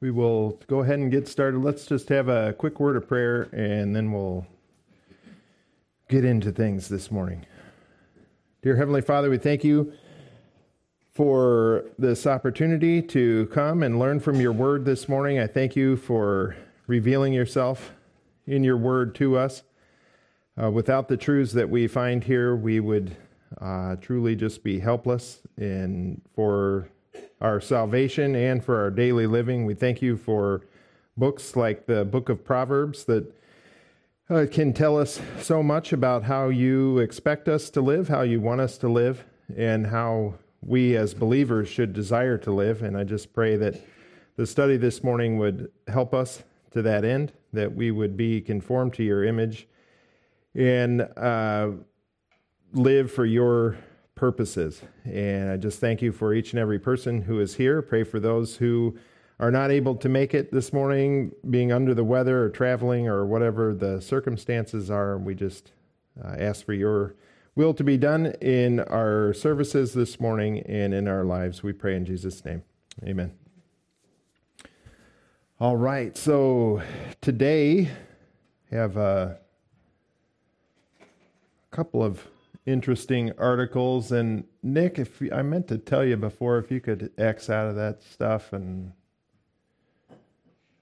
We will go ahead and get started. Let's just have a quick word of prayer and then we'll get into things this morning. Dear Heavenly Father, we thank you for this opportunity to come and learn from your word this morning. I thank you for revealing yourself in your word to us. Uh, without the truths that we find here, we would uh, truly just be helpless. And for our salvation and for our daily living. We thank you for books like the book of Proverbs that uh, can tell us so much about how you expect us to live, how you want us to live, and how we as believers should desire to live. And I just pray that the study this morning would help us to that end, that we would be conformed to your image and uh, live for your purposes. And I just thank you for each and every person who is here. Pray for those who are not able to make it this morning, being under the weather or traveling or whatever the circumstances are. We just uh, ask for your will to be done in our services this morning and in our lives. We pray in Jesus' name. Amen. All right, so today have a couple of interesting articles. And Nick, if I meant to tell you before, if you could X out of that stuff and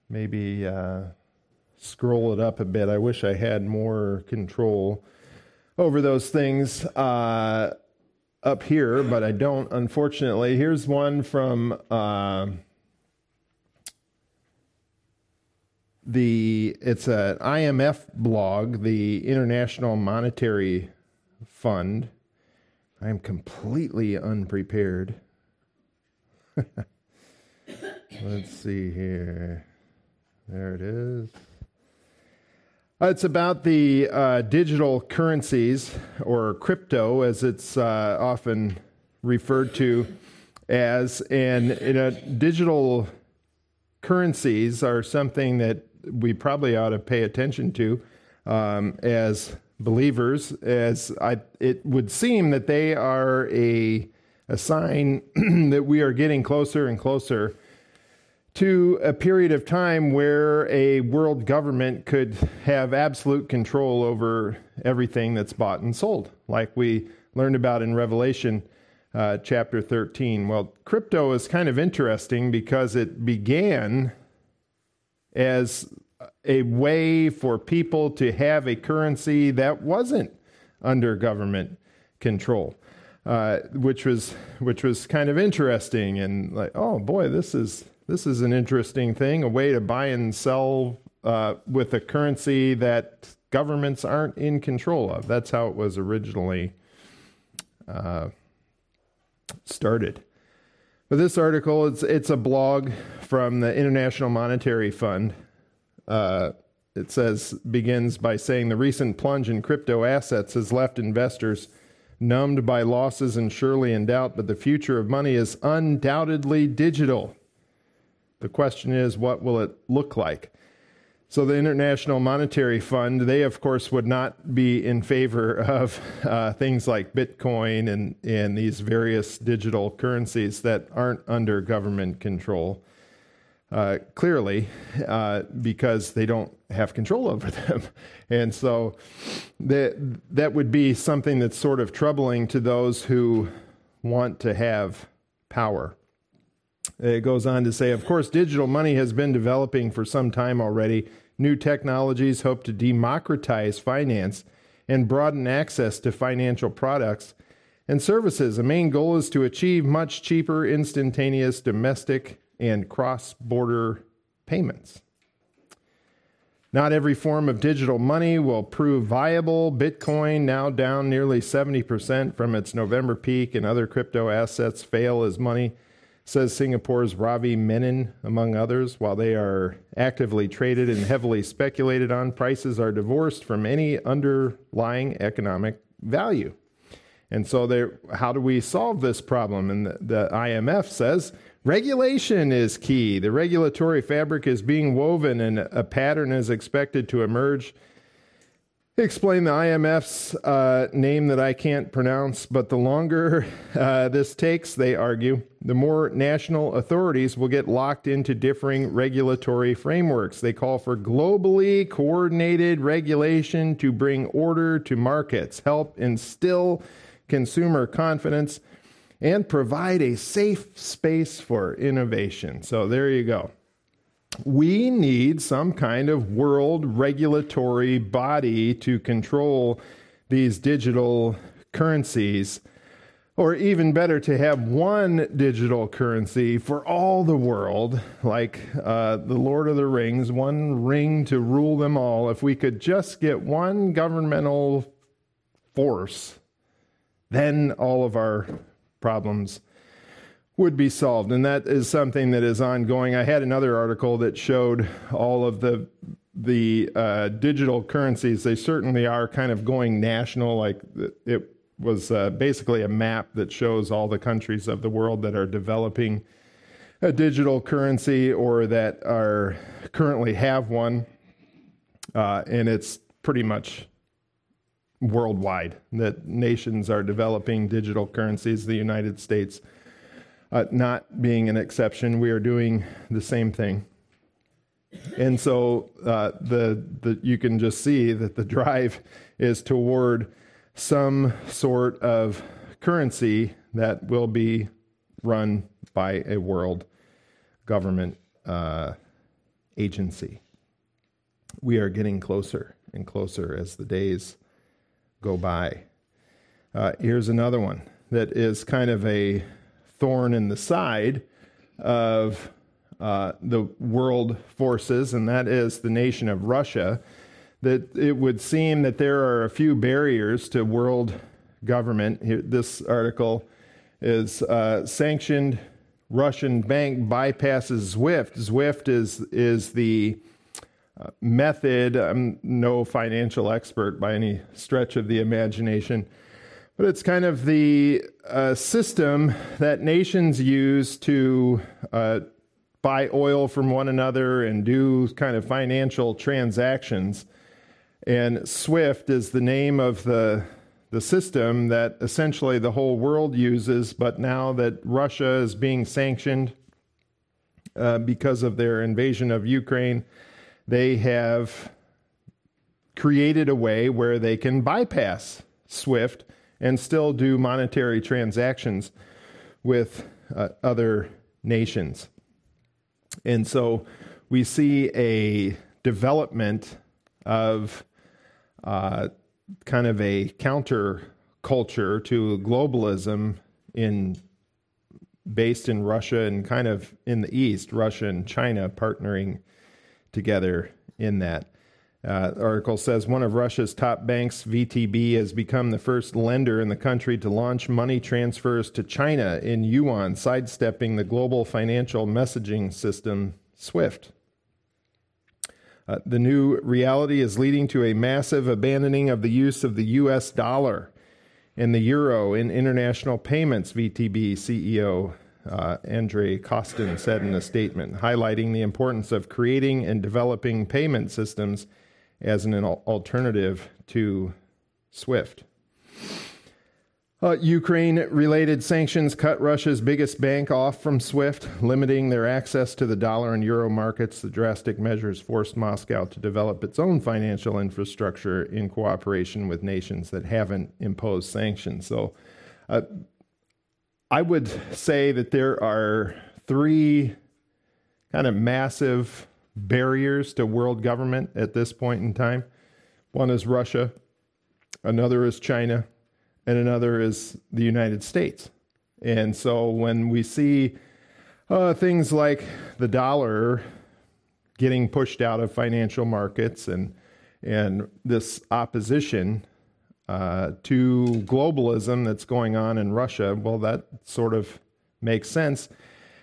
maybe uh, scroll it up a bit. I wish I had more control over those things uh, up here, but I don't, unfortunately. Here's one from. Uh, the it's an IMF blog, the International Monetary fund. I am completely unprepared. Let's see here. There it is. Uh, it's about the uh, digital currencies, or crypto, as it's uh, often referred to as. And you know, digital currencies are something that we probably ought to pay attention to um, as believers, as I, it would seem that they are a, a sign that we are getting closer and closer to a period of time where a world government could have absolute control over everything that's bought and sold, like we learned about in Revelation uh, chapter 13. Well, crypto is kind of interesting because it began as a way for people to have a currency that wasn't under government control, uh, which was which was kind of interesting and like, oh boy, this is this is an interesting thing, a way to buy and sell uh, with a currency that governments aren't in control of. That's how it was originally uh, started. But this article, it's it's a blog from the International Monetary Fund uh, it says begins by saying the recent plunge in crypto assets has left investors numbed by losses and surely in doubt, but the future of money is undoubtedly digital. The question is, what will it look like? So, the International Monetary Fund, they of course would not be in favor of uh, things like Bitcoin and, and these various digital currencies that aren't under government control uh, clearly, uh, because they don't have control over them. And so that, that would be something that's sort of troubling to those who want to have power. It goes on to say, of course, digital money has been developing for some time already. New technologies hope to democratize finance and broaden access to financial products and services. The main goal is to achieve much cheaper, instantaneous domestic and cross border payments. Not every form of digital money will prove viable. Bitcoin, now down nearly 70% from its November peak, and other crypto assets fail as money, says Singapore's Ravi Menon, among others. While they are actively traded and heavily speculated on, prices are divorced from any underlying economic value. And so, how do we solve this problem? And the, the IMF says Regulation is key. The regulatory fabric is being woven and a pattern is expected to emerge explain the IMF's uh, name that I can't pronounce, but the longer uh, this takes, they argue, the more national authorities will get locked into differing regulatory frameworks. They call for globally coordinated regulation to bring order to markets, help instill consumer confidence, and provide a safe space for innovation. So there you go we need some kind of world regulatory body to control these digital currencies. Or even better, to have one digital currency for all the world, like uh, the Lord of the Rings, one ring to rule them all. If we could just get one governmental force, then all of our problems would be solved. And that is something that is ongoing. I had another article that showed all of the the uh, digital currencies. They certainly are kind of going national. Like it was uh, basically a map that shows all the countries of the world that are developing a digital currency or that are currently have one. Uh, and it's pretty much worldwide that nations are developing digital currencies. The United States uh, not being an exception. We are doing the same thing. And so uh, the, the, you can just see that the drive is toward some sort of currency that will be run by a world government uh, agency. We are getting closer and closer as the days go by. Uh, here's another one that is kind of a thorn in the side of uh, the world forces, and that is the nation of Russia, that it would seem that there are a few barriers to world government. Here, This article is uh, sanctioned Russian bank bypasses SWIFT. SWIFT is is the method. I'm no financial expert by any stretch of the imagination but it's kind of the uh, system that nations use to uh, buy oil from one another and do kind of financial transactions. And SWIFT is the name of the, the system that essentially the whole world uses, but now that Russia is being sanctioned uh, because of their invasion of Ukraine, they have created a way where they can bypass SWIFT and still do monetary transactions with uh, other nations. And so we see a development of uh, kind of a counter culture to globalism in based in Russia and kind of in the East, Russia and China partnering together in that. Uh, article says one of Russia's top banks, VTB, has become the first lender in the country to launch money transfers to China in yuan, sidestepping the global financial messaging system SWIFT. Uh, the new reality is leading to a massive abandoning of the use of the US dollar and the euro in international payments, VTB CEO uh, Andrei Kostin said in a statement, highlighting the importance of creating and developing payment systems as an alternative to SWIFT. Uh, Ukraine related sanctions cut Russia's biggest bank off from SWIFT, limiting their access to the dollar and euro markets. The drastic measures forced Moscow to develop its own financial infrastructure in cooperation with nations that haven't imposed sanctions. So uh, I would say that there are three kind of massive barriers to world government at this point in time. One is Russia, another is China, and another is the United States. And so when we see uh, things like the dollar getting pushed out of financial markets and and this opposition uh, to globalism that's going on in Russia, well, that sort of makes sense,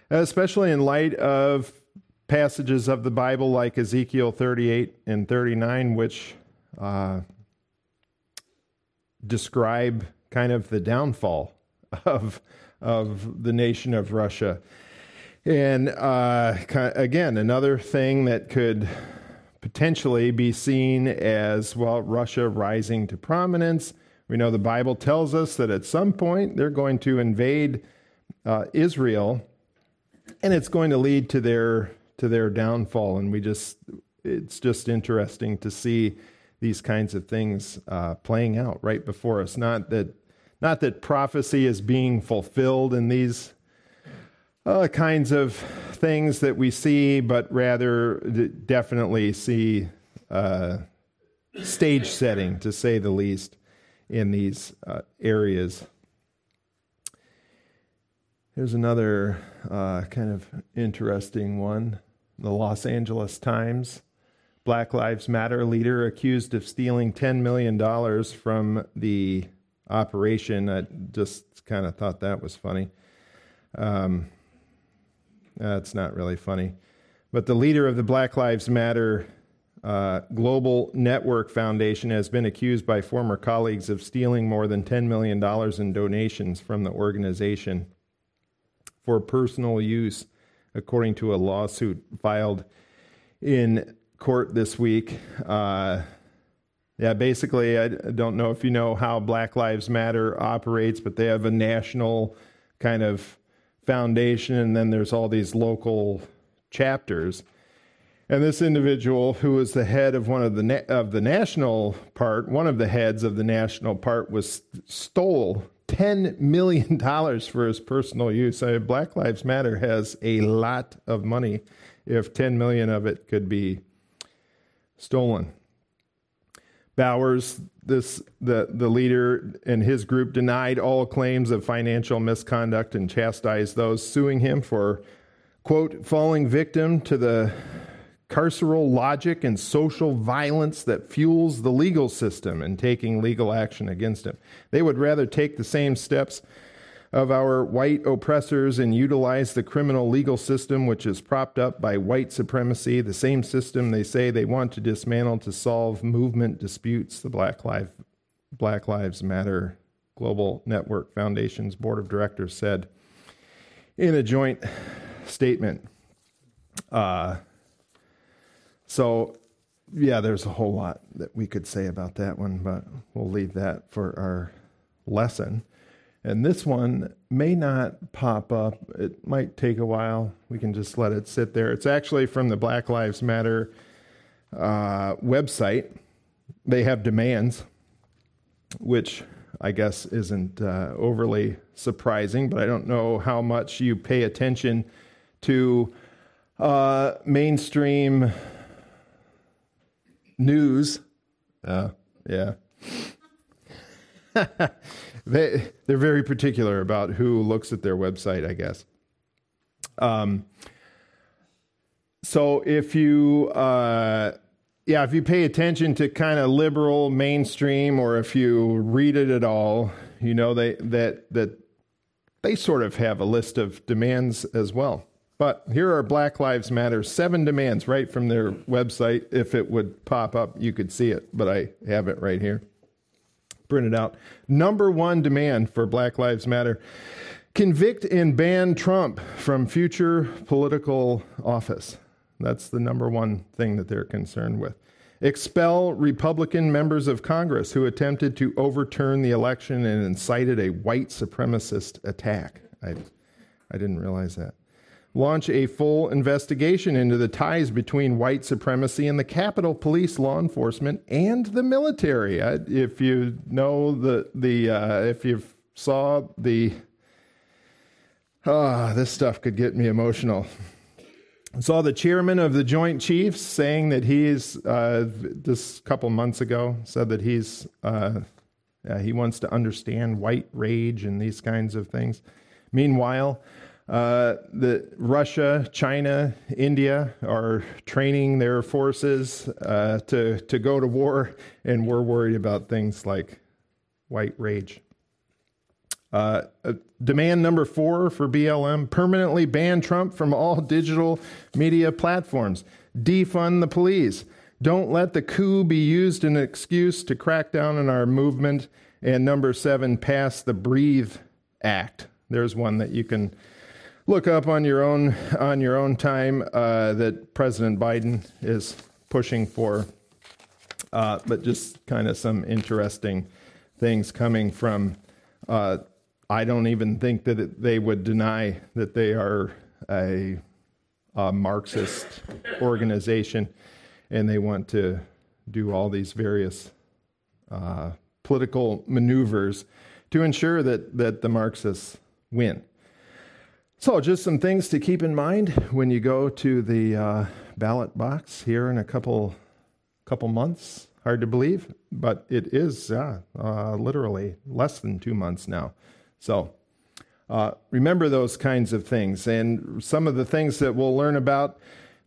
especially in light of passages of the Bible like Ezekiel 38 and 39, which uh, describe kind of the downfall of, of the nation of Russia. And uh, again, another thing that could potentially be seen as, well, Russia rising to prominence. We know the Bible tells us that at some point they're going to invade uh, Israel, and it's going to lead to their to their downfall. And we just, it's just interesting to see these kinds of things uh, playing out right before us. Not that, not that prophecy is being fulfilled in these uh, kinds of things that we see, but rather definitely see uh, stage setting, to say the least, in these uh, areas. Here's another uh, kind of interesting one the Los Angeles Times. Black Lives Matter leader accused of stealing $10 million from the operation. I just kind of thought that was funny. Um, that's not really funny. But the leader of the Black Lives Matter uh, Global Network Foundation has been accused by former colleagues of stealing more than $10 million in donations from the organization for personal use, according to a lawsuit filed in court this week. Uh, yeah, basically, I don't know if you know how Black Lives Matter operates, but they have a national kind of foundation, and then there's all these local chapters. And this individual, who was the head of one of the na- of the national part, one of the heads of the national part, was stole ten million dollars for his personal use. I mean, Black Lives Matter has a lot of money. If ten million of it could be stolen. Bowers, this the, the leader and his group denied all claims of financial misconduct and chastised those suing him for quote falling victim to the carceral logic and social violence that fuels the legal system and taking legal action against him. They would rather take the same steps of our white oppressors and utilize the criminal legal system, which is propped up by white supremacy, the same system they say they want to dismantle to solve movement disputes, the Black, Life, Black Lives Matter Global Network Foundation's board of directors said in a joint statement. Uh, so, yeah, there's a whole lot that we could say about that one, but we'll leave that for our lesson. And this one may not pop up. It might take a while. We can just let it sit there. It's actually from the Black Lives Matter uh, website. They have demands, which I guess isn't uh, overly surprising, but I don't know how much you pay attention to uh, mainstream news. Uh, yeah. they they're very particular about who looks at their website, I guess. Um, so if you uh, yeah, if you pay attention to kind of liberal mainstream, or if you read it at all, you know they that that they sort of have a list of demands as well. But here are Black Lives Matter seven demands right from their website. If it would pop up, you could see it, but I have it right here printed out. Number one demand for Black Lives Matter convict and ban Trump from future political office. That's the number one thing that they're concerned with. Expel Republican members of Congress who attempted to overturn the election and incited a white supremacist attack. I, I didn't realize that launch a full investigation into the ties between white supremacy and the Capitol Police, law enforcement, and the military. if you know the the uh, if you saw the ah, oh, this stuff could get me emotional. Saw the chairman of the Joint Chiefs saying that he's uh, this couple months ago said that he's uh, he wants to understand white rage and these kinds of things. Meanwhile, uh, the Russia, China, India are training their forces uh, to to go to war, and we're worried about things like white rage. Uh, uh demand number four for BLM: permanently ban Trump from all digital media platforms. Defund the police. Don't let the coup be used an excuse to crack down on our movement. And number seven, pass the Breathe Act. There's one that you can look up on your own on your own time uh, that President Biden is pushing for, uh, but just kind of some interesting things coming from. Uh, I don't even think that it, they would deny that they are a, a Marxist organization and they want to do all these various uh, political maneuvers to ensure that, that the Marxists win. So, just some things to keep in mind when you go to the uh, ballot box here in a couple couple months. Hard to believe, but it is uh, uh, literally less than two months now. So, uh, remember those kinds of things. And some of the things that we'll learn about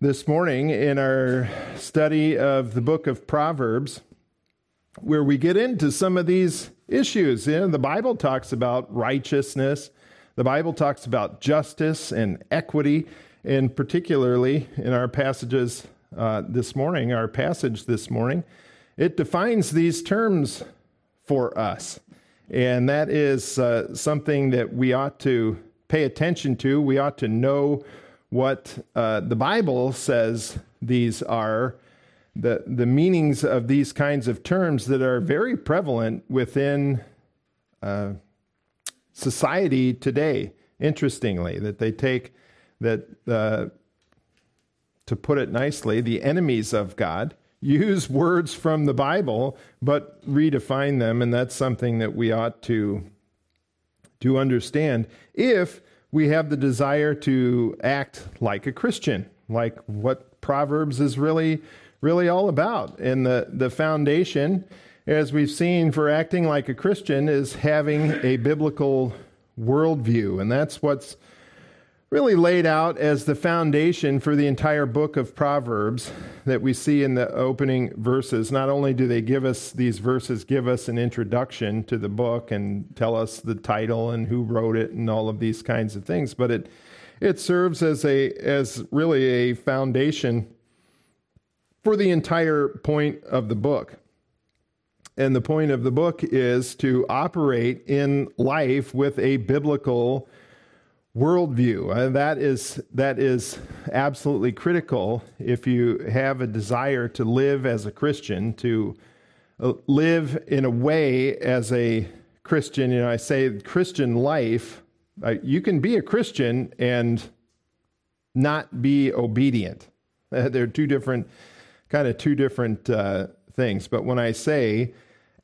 this morning in our study of the book of Proverbs, where we get into some of these issues. You know, the Bible talks about righteousness, the Bible talks about justice and equity, and particularly in our passages uh, this morning, our passage this morning, it defines these terms for us. And that is uh, something that we ought to pay attention to. We ought to know what uh, the Bible says these are, the, the meanings of these kinds of terms that are very prevalent within uh, society today, interestingly, that they take that, uh, to put it nicely, the enemies of God use words from the Bible, but redefine them, and that's something that we ought to, to understand if we have the desire to act like a Christian, like what Proverbs is really, really all about. And the, the foundation, as we've seen, for acting like a Christian is having a biblical worldview. And that's what's really laid out as the foundation for the entire book of Proverbs that we see in the opening verses. Not only do they give us these verses, give us an introduction to the book and tell us the title and who wrote it and all of these kinds of things, but it it serves as a as really a foundation for the entire point of the book. And the point of the book is to operate in life with a biblical worldview. Uh, that is that is absolutely critical if you have a desire to live as a Christian, to uh, live in a way as a Christian. You know, I say Christian life. Uh, you can be a Christian and not be obedient. Uh, they're two different, kind of two different uh, things. But when I say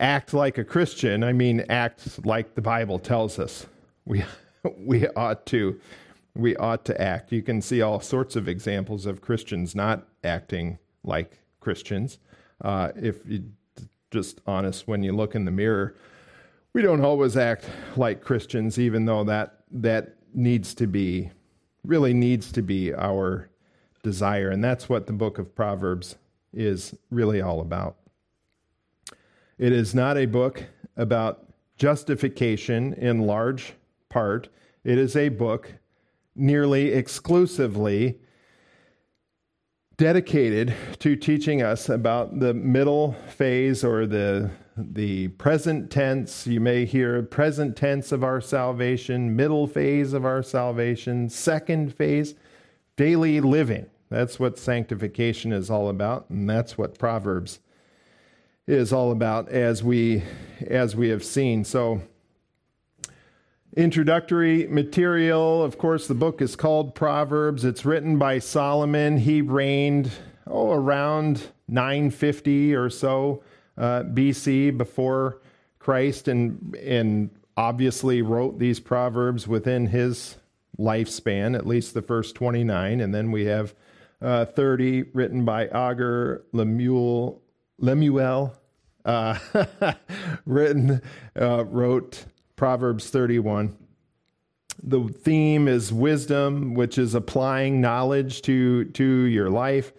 act like a Christian, I mean act like the Bible tells us. We we ought to we ought to act. You can see all sorts of examples of Christians not acting like Christians. Uh, if you just honest, when you look in the mirror, we don't always act like Christians, even though that that needs to be really needs to be our desire, and that's what the book of Proverbs is really all about. It is not a book about justification in large part, it is a book nearly exclusively dedicated to teaching us about the middle phase or the the present tense. You may hear present tense of our salvation middle phase of our salvation second phase daily living. That's what sanctification is all about and that's what proverbs is all about as we as we have seen so introductory material. Of course, the book is called Proverbs. It's written by Solomon. He reigned, oh, around 950 or so uh, BC before Christ, and, and obviously wrote these Proverbs within his lifespan, at least the first 29. And then we have uh, 30 written by Agur Lemuel. Lemuel uh, written, uh, wrote Proverbs 31. The theme is wisdom, which is applying knowledge to, to your life.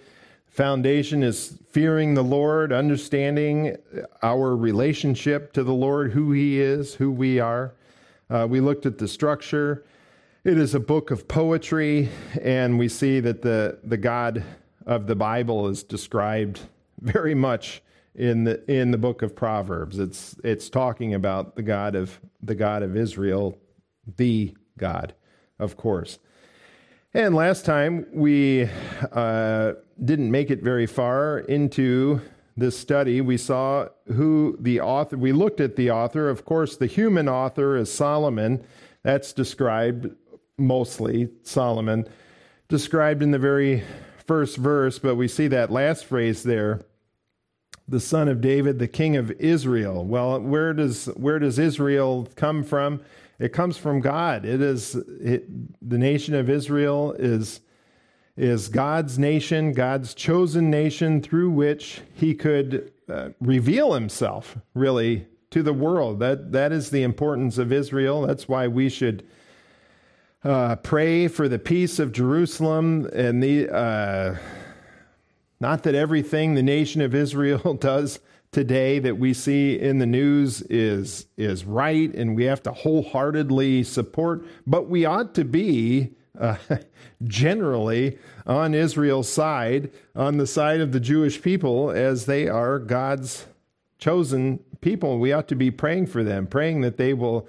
Foundation is fearing the Lord, understanding our relationship to the Lord, who He is, who we are. Uh, we looked at the structure. It is a book of poetry, and we see that the, the God of the Bible is described very much in the in the book of Proverbs. It's it's talking about the God of the God of Israel, the God, of course. And last time we uh, didn't make it very far into this study. We saw who the author, we looked at the author. Of course, the human author is Solomon. That's described mostly, Solomon, described in the very first verse, but we see that last phrase there the son of David, the king of Israel. Well, where does where does Israel come from? It comes from God. It is it, the nation of Israel is is God's nation, God's chosen nation through which he could uh, reveal himself really to the world. That that is the importance of Israel. That's why we should uh, pray for the peace of Jerusalem and the uh, not that everything the nation of Israel does today that we see in the news is, is right and we have to wholeheartedly support, but we ought to be uh, generally on Israel's side, on the side of the Jewish people, as they are God's chosen people. We ought to be praying for them, praying that they will,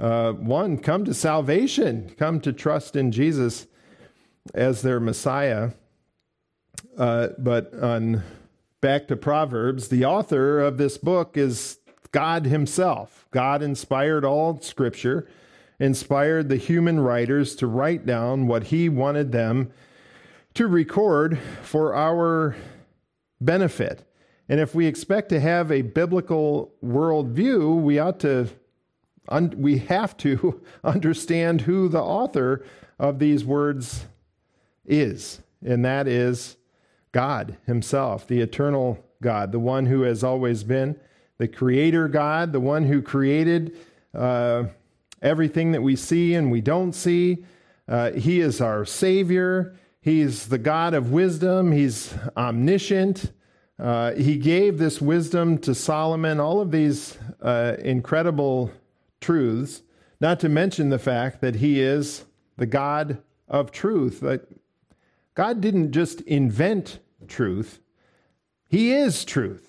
uh, one, come to salvation, come to trust in Jesus as their Messiah. Uh, but on back to Proverbs, the author of this book is God Himself. God inspired all Scripture, inspired the human writers to write down what He wanted them to record for our benefit. And if we expect to have a biblical worldview, we ought to, un- we have to understand who the author of these words is, and that is God Himself, the eternal God, the one who has always been, the Creator God, the one who created uh, everything that we see and we don't see. Uh, he is our Savior. He's the God of wisdom. He's omniscient. Uh, he gave this wisdom to Solomon, all of these uh, incredible truths, not to mention the fact that he is the God of truth. That God didn't just invent truth, He is truth.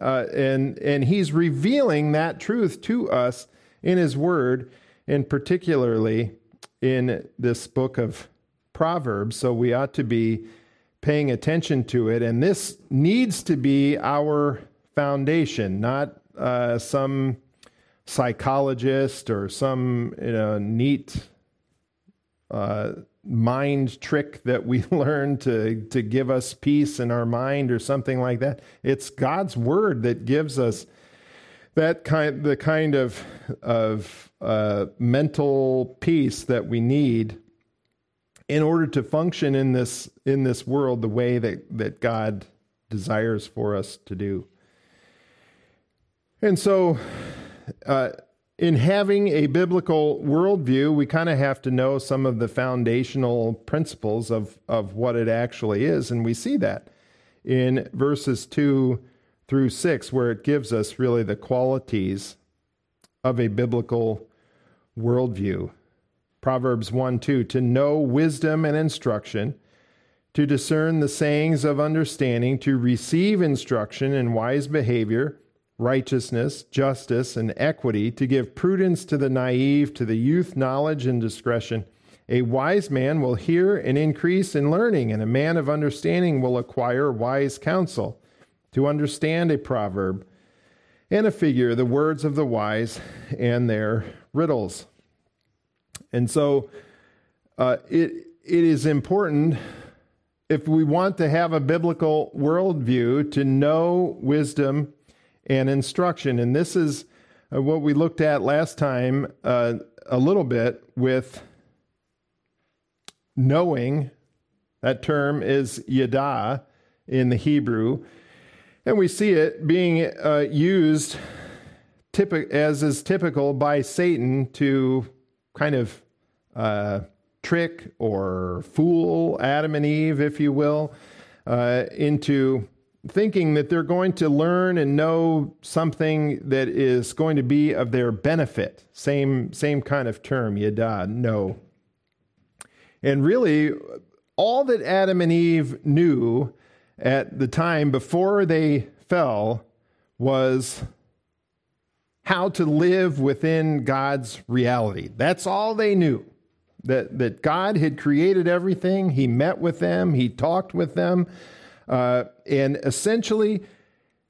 Uh, and, and He's revealing that truth to us in His Word, and particularly in this book of Proverbs. So we ought to be paying attention to it. And this needs to be our foundation, not uh, some psychologist or some you know, neat uh, mind trick that we learn to, to give us peace in our mind or something like that. It's God's word that gives us that kind the kind of of uh, mental peace that we need in order to function in this in this world the way that, that God desires for us to do. And so uh, in having a biblical worldview, we kind of have to know some of the foundational principles of, of what it actually is. And we see that in verses 2 through 6, where it gives us really the qualities of a biblical worldview. Proverbs 1 2 To know wisdom and instruction, to discern the sayings of understanding, to receive instruction in wise behavior righteousness, justice, and equity, to give prudence to the naive, to the youth knowledge and discretion. A wise man will hear and increase in learning, and a man of understanding will acquire wise counsel. To understand a proverb and a figure, the words of the wise and their riddles. And so uh, it, it is important if we want to have a biblical worldview to know wisdom and instruction. And this is uh, what we looked at last time uh, a little bit with knowing. That term is yada in the Hebrew. And we see it being uh, used typi- as is typical by Satan to kind of uh, trick or fool Adam and Eve, if you will, uh, into thinking that they're going to learn and know something that is going to be of their benefit. Same, same kind of term, yada, no. And really, all that Adam and Eve knew at the time before they fell was how to live within God's reality. That's all they knew. that, that God had created everything. He met with them, He talked with them, uh, and essentially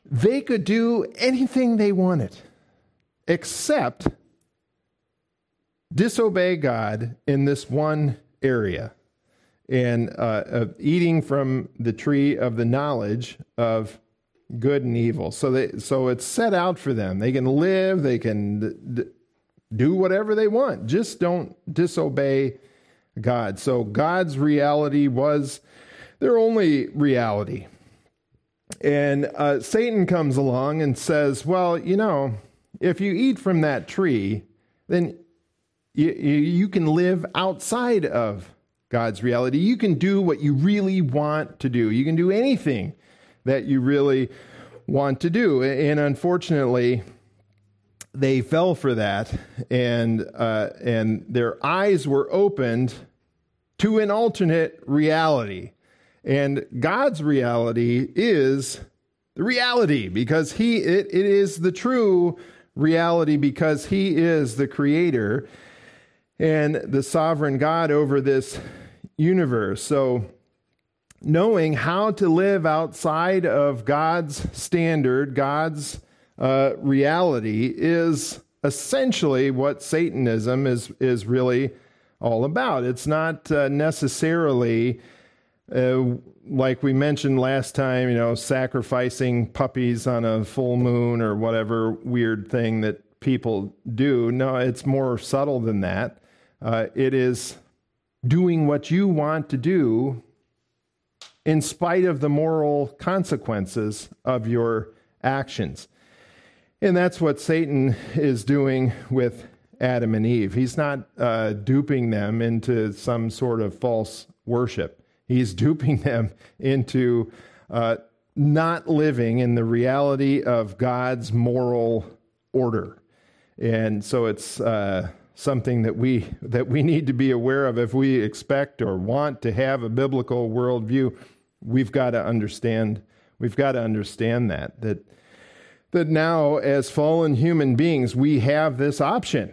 they could do anything they wanted except disobey God in this one area and uh, eating from the tree of the knowledge of good and evil. So they, so it's set out for them. They can live. They can d- do whatever they want. Just don't disobey God. So God's reality was their only reality. And uh, Satan comes along and says, "Well, you know, if you eat from that tree, then you, you can live outside of God's reality. You can do what you really want to do. You can do anything that you really want to do. And unfortunately, they fell for that, and uh, and their eyes were opened to an alternate reality. And God's reality is the reality because He it, it is the true reality because He is the creator and the sovereign God over this universe. So, knowing how to live outside of God's standard, God's uh, reality, is essentially what Satanism is, is really all about. It's not uh, necessarily. Uh, like we mentioned last time, you know, sacrificing puppies on a full moon or whatever weird thing that people do. No, it's more subtle than that. Uh, it is doing what you want to do in spite of the moral consequences of your actions. And that's what Satan is doing with Adam and Eve. He's not uh, duping them into some sort of false worship, he's duping them into uh, not living in the reality of God's moral order. And so it's. Uh, something that we that we need to be aware of if we expect or want to have a biblical worldview we've got to understand we've got to understand that that that now as fallen human beings we have this option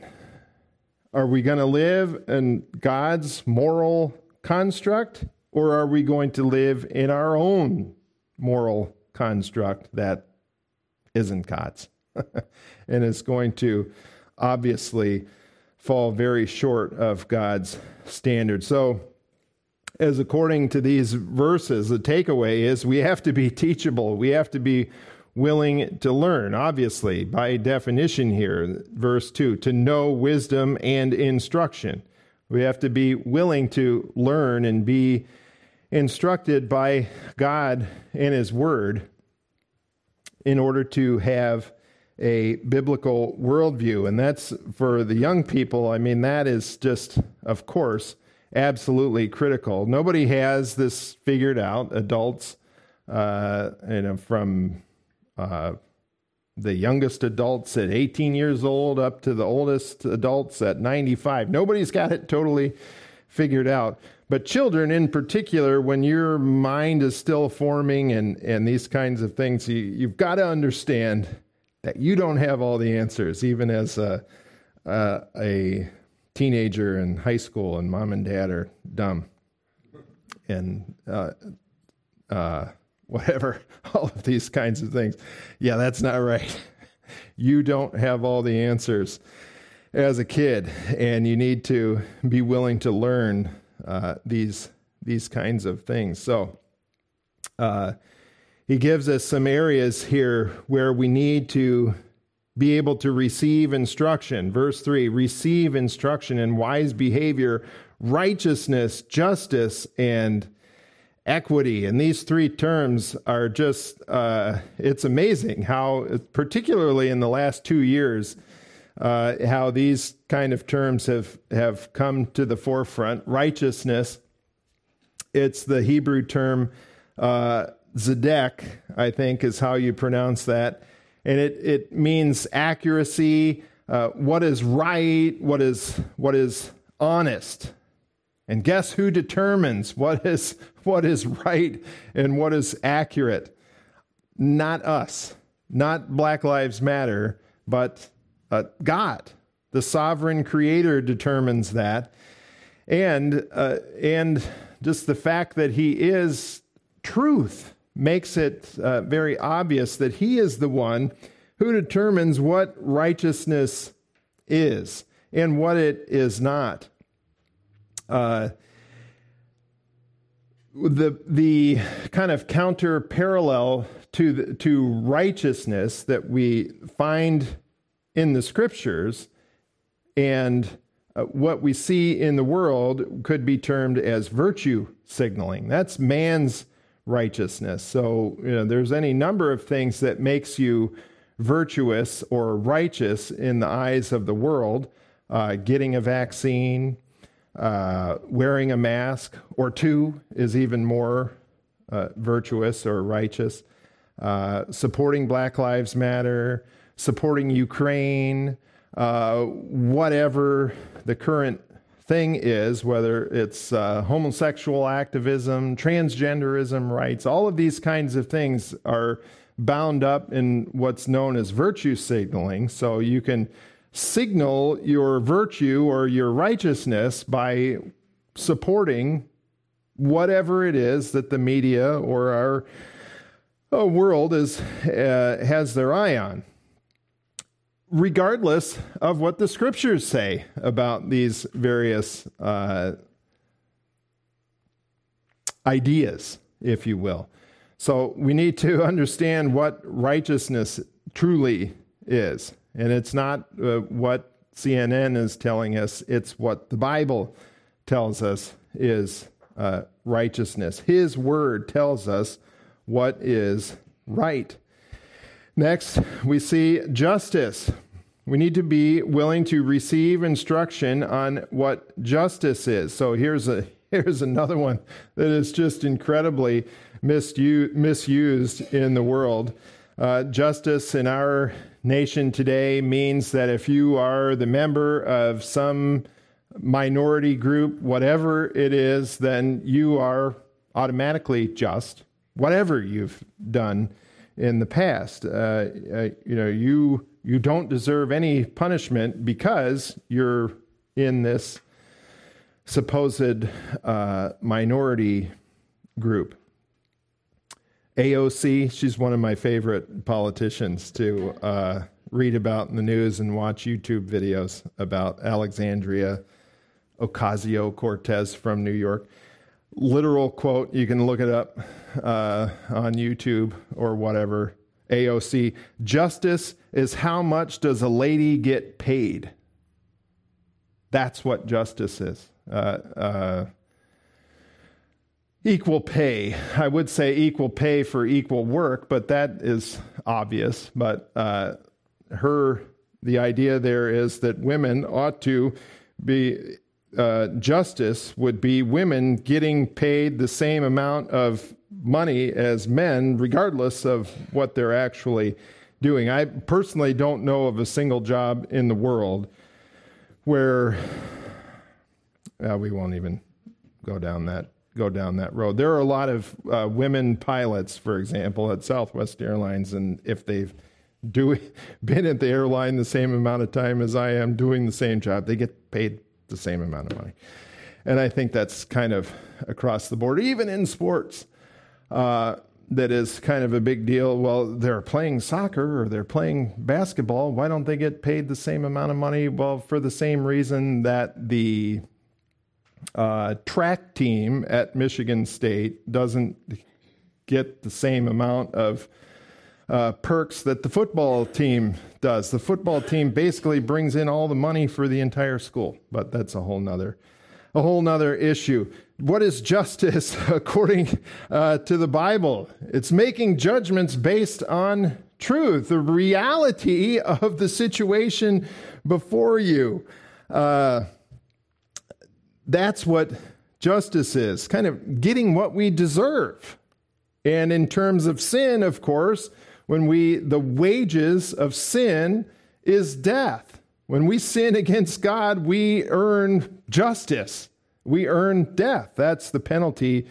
are we going to live in God's moral construct or are we going to live in our own moral construct that isn't God's and is going to obviously fall very short of God's standard. So, as according to these verses, the takeaway is we have to be teachable. We have to be willing to learn, obviously, by definition here, verse 2, to know wisdom and instruction. We have to be willing to learn and be instructed by God and His Word in order to have a biblical worldview. And that's for the young people, I mean, that is just, of course, absolutely critical. Nobody has this figured out. Adults, uh, you know, from uh, the youngest adults at 18 years old up to the oldest adults at 95. Nobody's got it totally figured out. But children, in particular, when your mind is still forming and, and these kinds of things, you, you've got to understand that you don't have all the answers, even as a, a, a teenager in high school and mom and dad are dumb and uh, uh, whatever, all of these kinds of things. Yeah, that's not right. You don't have all the answers as a kid, and you need to be willing to learn uh, these these kinds of things. So, uh, he gives us some areas here where we need to be able to receive instruction. Verse 3 receive instruction in wise behavior, righteousness, justice, and equity. And these three terms are just, uh, it's amazing how, particularly in the last two years, uh, how these kind of terms have, have come to the forefront. Righteousness, it's the Hebrew term. Uh, Zedek, I think is how you pronounce that. And it, it means accuracy, uh, what is right, what is, what is honest. And guess who determines what is, what is right and what is accurate? Not us, not Black Lives Matter, but uh, God. The sovereign creator determines that. And, uh, and just the fact that he is truth makes it uh, very obvious that he is the one who determines what righteousness is and what it is not. Uh, the the kind of counter parallel to the, to righteousness that we find in the scriptures and uh, what we see in the world could be termed as virtue signaling that's man's righteousness so you know there's any number of things that makes you virtuous or righteous in the eyes of the world uh, getting a vaccine uh, wearing a mask or two is even more uh, virtuous or righteous. Uh, supporting Black Lives Matter, supporting Ukraine, uh, whatever the current thing is, whether it's uh, homosexual activism, transgenderism rights, all of these kinds of things are bound up in what's known as virtue signaling. So you can signal your virtue or your righteousness by supporting whatever it is that the media or our uh, world is, uh, has their eye on, regardless of what the scriptures say about these various uh, ideas, if you will. So we need to understand what righteousness truly is. And it's not uh, what CNN is telling us, it's what the Bible tells us is uh, righteousness. His word tells us what is right. Next, we see justice. We need to be willing to receive instruction on what justice is. So here's a here's another one that is just incredibly misused in the world. Uh, justice in our nation today means that if you are the member of some minority group, whatever it is, then you are automatically just, whatever you've done in the past. Uh, uh, you know, you you don't deserve any punishment because you're in this supposed uh, minority group. AOC, she's one of my favorite politicians to uh, read about in the news and watch YouTube videos about Alexandria Ocasio Cortez from New York. Literal quote, you can look it up uh, on YouTube or whatever. AOC, justice is how much does a lady get paid? That's what justice is. Uh, uh equal pay. I would say equal pay for equal work, but that is obvious. But uh, her, the idea there is that women ought to be, uh, justice would be women getting paid the same amount of money as men, regardless of what they're actually doing. I personally don't know of a single job in the world where uh, we won't even go down that go down that road. There are a lot of uh, women pilots, for example, at Southwest Airlines, and if they've do, been at the airline the same amount of time as I am doing the same job, they get paid the same amount of money. And I think that's kind of across the board, even in sports. Uh, that is kind of a big deal. Well, they're playing soccer or they're playing basketball. Why don't they get paid the same amount of money? Well, for the same reason that the uh, track team at Michigan State doesn't get the same amount of uh, perks that the football team does. The football team basically brings in all the money for the entire school, but that's a whole nother, a whole nother issue. What is justice according uh, to the Bible? It's making judgments based on truth, the reality of the situation before you. Uh, that's what justice is kind of getting what we deserve. And in terms of sin, of course, when we, the wages of sin is death. When we sin against God, we earn justice. We earn death. That's the penalty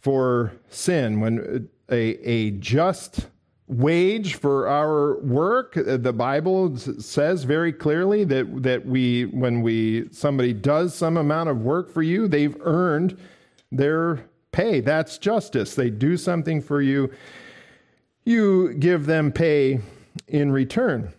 for sin. When a, a just wage for our work. Uh, the Bible says very clearly that, that we, when we, somebody does some amount of work for you, they've earned their pay. That's justice. They do something for you, you give them pay in return.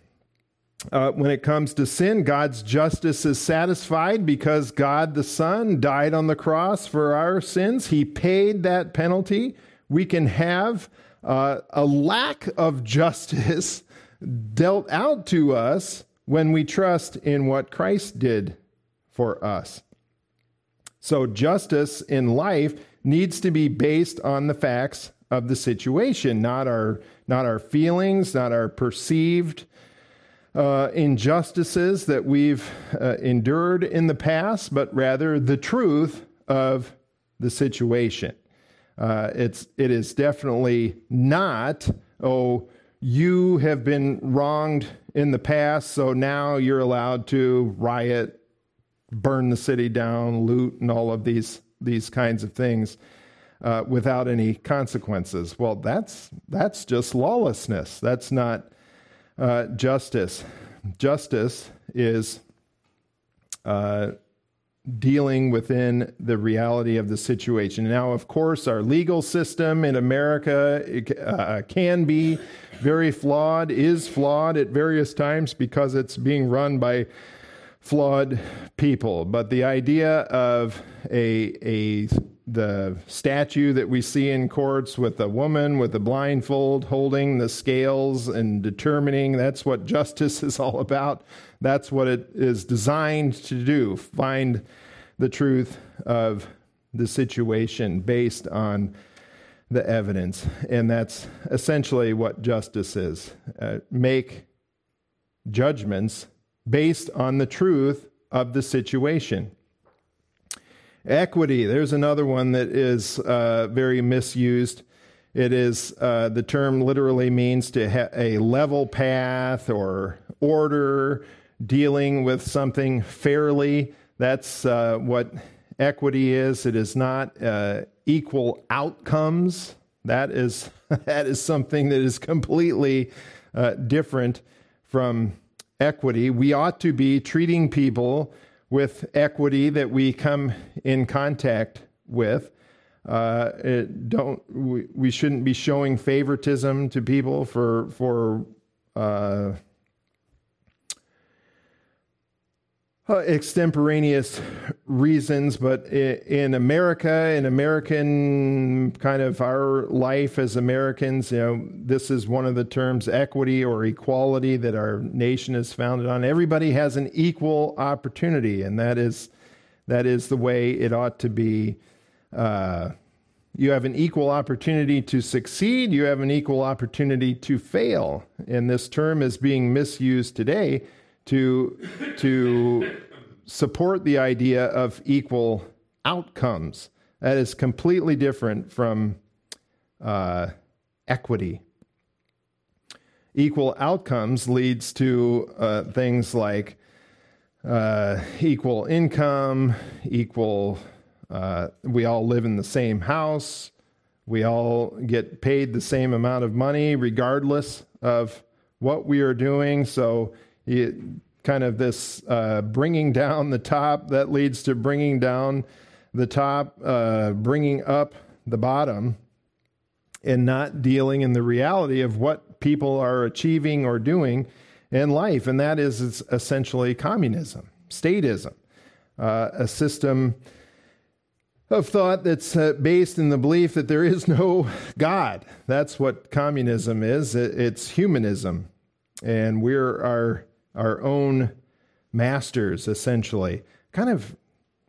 Uh, when it comes to sin, God's justice is satisfied because God the Son died on the cross for our sins. He paid that penalty. We can have uh, a lack of justice dealt out to us when we trust in what Christ did for us. So, justice in life needs to be based on the facts of the situation, not our, not our feelings, not our perceived uh, injustices that we've uh, endured in the past, but rather the truth of the situation. Uh, it's it is definitely not oh you have been wronged in the past, so now you're allowed to riot, burn the city down, loot, and all of these these kinds of things uh, without any consequences. Well, that's that's just lawlessness. That's not uh, justice. Justice is uh, dealing within the reality of the situation. Now, of course, our legal system in America uh, can be very flawed, is flawed at various times because it's being run by flawed people. But the idea of a, a the statue that we see in courts with a woman with a blindfold holding the scales and determining that's what justice is all about. That's what it is designed to do find the truth of the situation based on the evidence. And that's essentially what justice is uh, make judgments based on the truth of the situation. Equity, there's another one that is uh, very misused. It is, uh, the term literally means to have a level path or order, dealing with something fairly. That's uh, what equity is. It is not uh, equal outcomes. That is, that is something that is completely uh, different from equity. We ought to be treating people with equity that we come in contact with. Uh, don't we, we, shouldn't be showing favoritism to people for for uh, uh, extemporaneous reasons, but in America, in American kind of our life as Americans, you know, this is one of the terms equity or equality that our nation is founded on. Everybody has an equal opportunity, and that is that is the way it ought to be. Uh, you have an equal opportunity to succeed. You have an equal opportunity to fail, and this term is being misused today to, to support the idea of equal outcomes. That is completely different from uh, equity. Equal outcomes leads to uh, things like uh, equal income, equal, uh, we all live in the same house, we all get paid the same amount of money regardless of what we are doing. So kind of this uh, bringing down the top that leads to bringing down the top, uh, bringing up the bottom, and not dealing in the reality of what people are achieving or doing in life. And that is essentially communism, statism, uh, a system of thought that's uh, based in the belief that there is no God. That's what communism is. It's humanism. And we're our our own masters, essentially. Kind of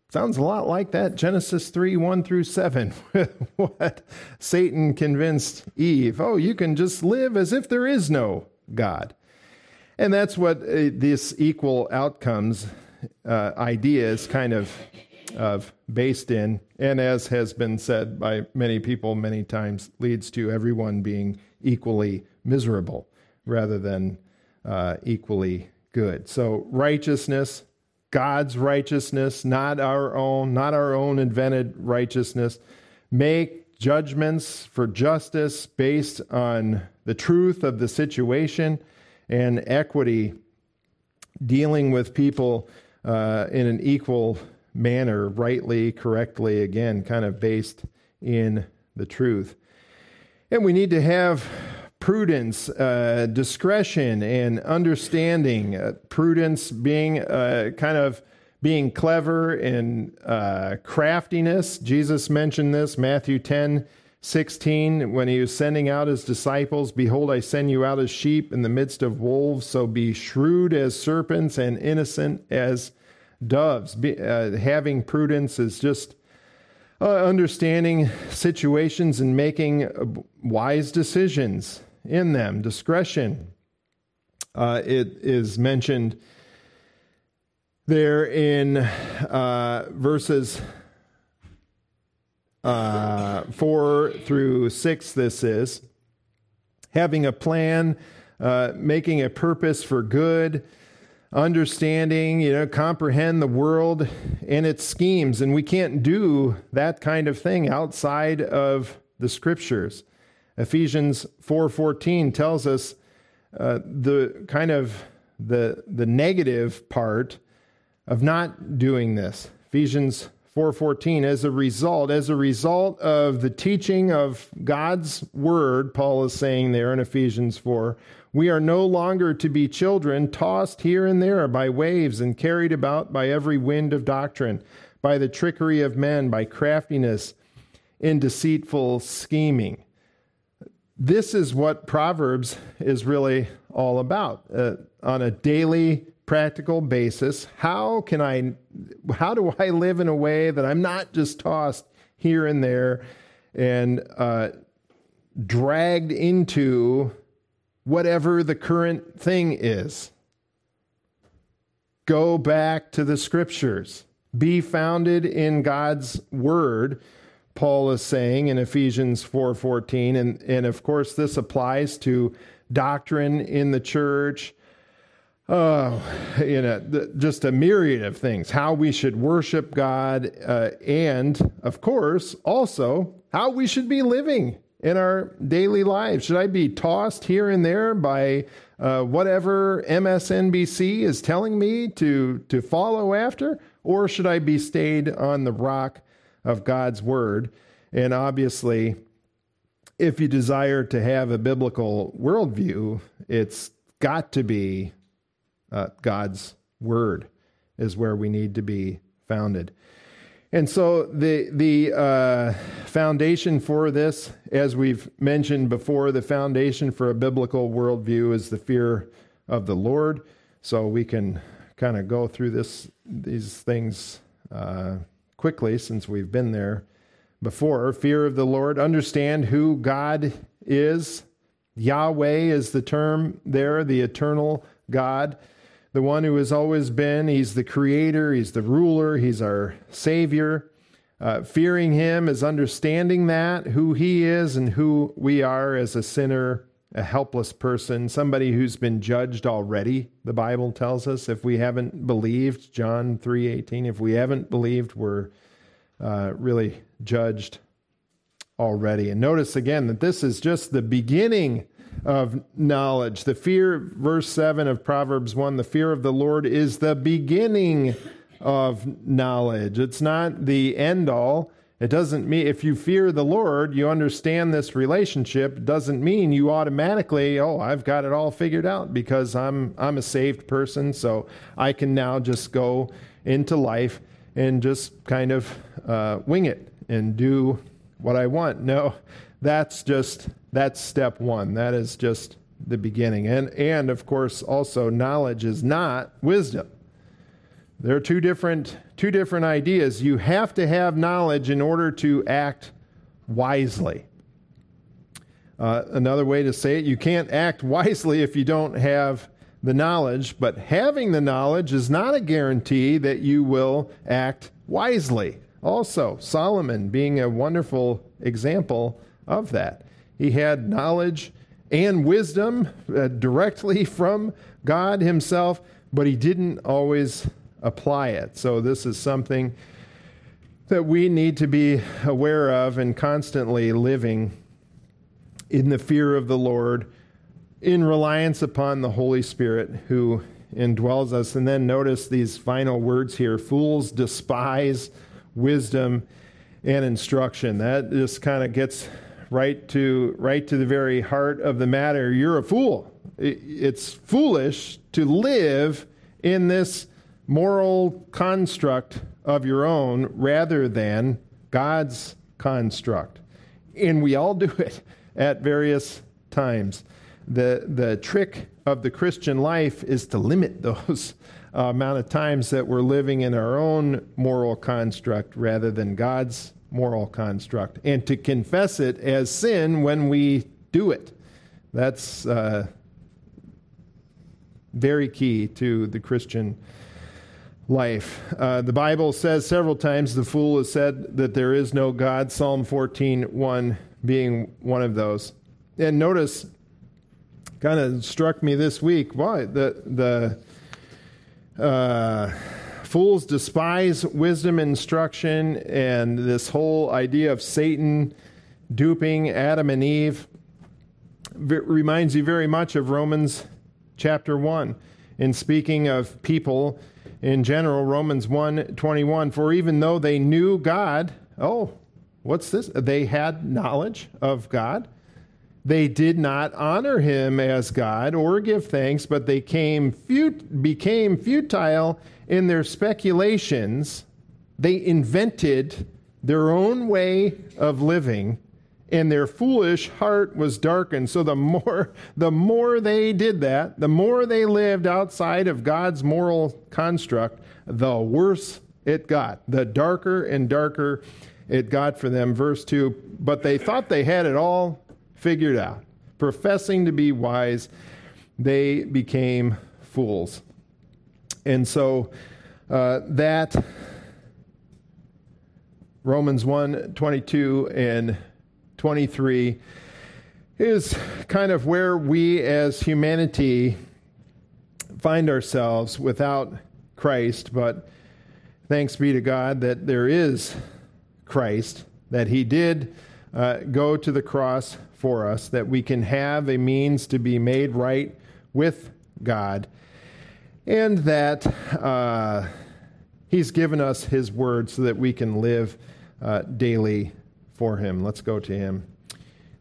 sounds a lot like that Genesis 3 1 through 7, what Satan convinced Eve. Oh, you can just live as if there is no God. And that's what uh, this equal outcomes uh, idea is kind of, of based in, and as has been said by many people many times, leads to everyone being equally miserable rather than uh, equally good. So, righteousness, God's righteousness, not our own, not our own invented righteousness, make judgments for justice based on the truth of the situation and equity, dealing with people uh, in an equal manner, rightly, correctly, again, kind of based in the truth. And we need to have prudence, uh, discretion, and understanding. Uh, prudence being uh, kind of being clever and uh, craftiness. Jesus mentioned this, Matthew 10 16, when he was sending out his disciples Behold, I send you out as sheep in the midst of wolves, so be shrewd as serpents and innocent as doves. Be, uh, having prudence is just uh, understanding situations and making uh, wise decisions in them, discretion. Uh, it is mentioned there in uh, verses uh, 4 through 6, this is having a plan, uh, making a purpose for good, understanding, you know, comprehend the world and its schemes. And we can't do that kind of thing outside of the scriptures. Ephesians 4:14 tells us uh, the kind of the the negative part of not doing this. Ephesians 4:14 as a result as a result of the teaching of God's word Paul is saying there in Ephesians 4 we are no longer to be children tossed here and there by waves and carried about by every wind of doctrine by the trickery of men by craftiness in deceitful scheming this is what proverbs is really all about uh, on a daily practical basis. How can i how do i live in a way that i'm not just tossed here and there and uh, dragged into whatever the current thing is? Go back to the scriptures. Be founded in god's word paul is saying in ephesians 4.14 and, and of course this applies to doctrine in the church uh, you know, just a myriad of things. How we should worship God, uh, and of course, also how we should be living in our daily lives. Should I be tossed here and there by uh, whatever MSNBC is telling me to to follow after, or should I be stayed on the rock of God's word? And obviously, if you desire to have a biblical worldview, it's got to be uh, God's word is where we need to be founded. And so the the uh, foundation for this, as we've mentioned before, the foundation for a biblical worldview is the fear of the Lord. So we can kind of go through this these things uh, quickly since we've been there before. Fear of the Lord, understand who God is. Yahweh is the term there, the eternal God the one who has always been. He's the creator, He's the ruler, He's our Savior. Uh, fearing Him is understanding that, who He is and who we are as a sinner, a helpless person, somebody who's been judged already, the Bible tells us. If we haven't believed, John 3.18, if we haven't believed, we're uh, really judged already. And notice again that this is just the beginning of knowledge. The fear, verse 7 of Proverbs 1, the fear of the Lord is the beginning of knowledge. It's not the end all. It doesn't mean if you fear the Lord, you understand this relationship, doesn't mean you automatically, oh, I've got it all figured out because I'm I'm a saved person, so I can now just go into life and just kind of uh, wing it and do what I want. No, that's just that's step one. That is just the beginning. And and of course also knowledge is not wisdom. There are two different two different ideas. You have to have knowledge in order to act wisely. Uh, another way to say it, you can't act wisely if you don't have the knowledge, but having the knowledge is not a guarantee that you will act wisely. Also, Solomon being a wonderful example of that. He had knowledge and wisdom uh, directly from God Himself, but he didn't always apply it. So, this is something that we need to be aware of and constantly living in the fear of the Lord, in reliance upon the Holy Spirit who indwells us. And then notice these final words here fools despise wisdom and instruction. That just kind of gets right to right to the very heart of the matter. You're a fool. It's foolish to live in this moral construct of your own rather than God's construct. And we all do it at various times. The, the trick of the Christian life is to limit those uh, amount of times that we're living in our own moral construct rather than God's moral construct, and to confess it as sin when we do it. That's uh, very key to the Christian life. Uh, the Bible says several times the fool has said that there is no God, Psalm 14 1 being one of those. And notice, kind of struck me this week, why? The, the uh, fools despise wisdom instruction and this whole idea of Satan duping Adam and Eve reminds you very much of Romans chapter 1 in speaking of people in general Romans 1:21 for even though they knew God oh what's this? They had knowledge of God. They did not honor him as God or give thanks but they came fut- became futile in their speculations. They invented their own way of living and their foolish heart was darkened. So the more the more they did that, the more they lived outside of God's moral construct, the worse it got. The darker and darker it got for them. Verse 2, but they thought they had it all figured out. Professing to be wise, they became fools. And so uh, that Romans 1 22 and 23 is kind of where we as humanity find ourselves without Christ, but thanks be to God that there is Christ, that He did uh, go to the cross for us, that we can have a means to be made right with God, and that uh, He's given us His word so that we can live uh, daily for him. Let's go to him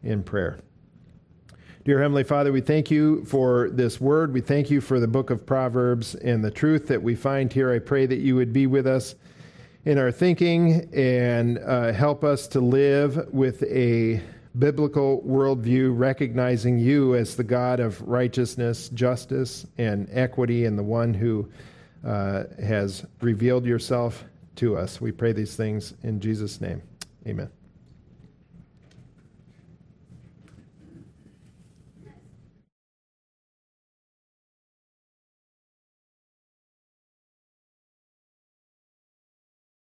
in prayer. Dear Heavenly Father, we thank you for this word. We thank you for the book of Proverbs and the truth that we find here. I pray that you would be with us in our thinking and uh, help us to live with a biblical worldview, recognizing you as the God of righteousness, justice, and equity, and the one who uh, has revealed yourself to us. We pray these things in Jesus' name. Amen.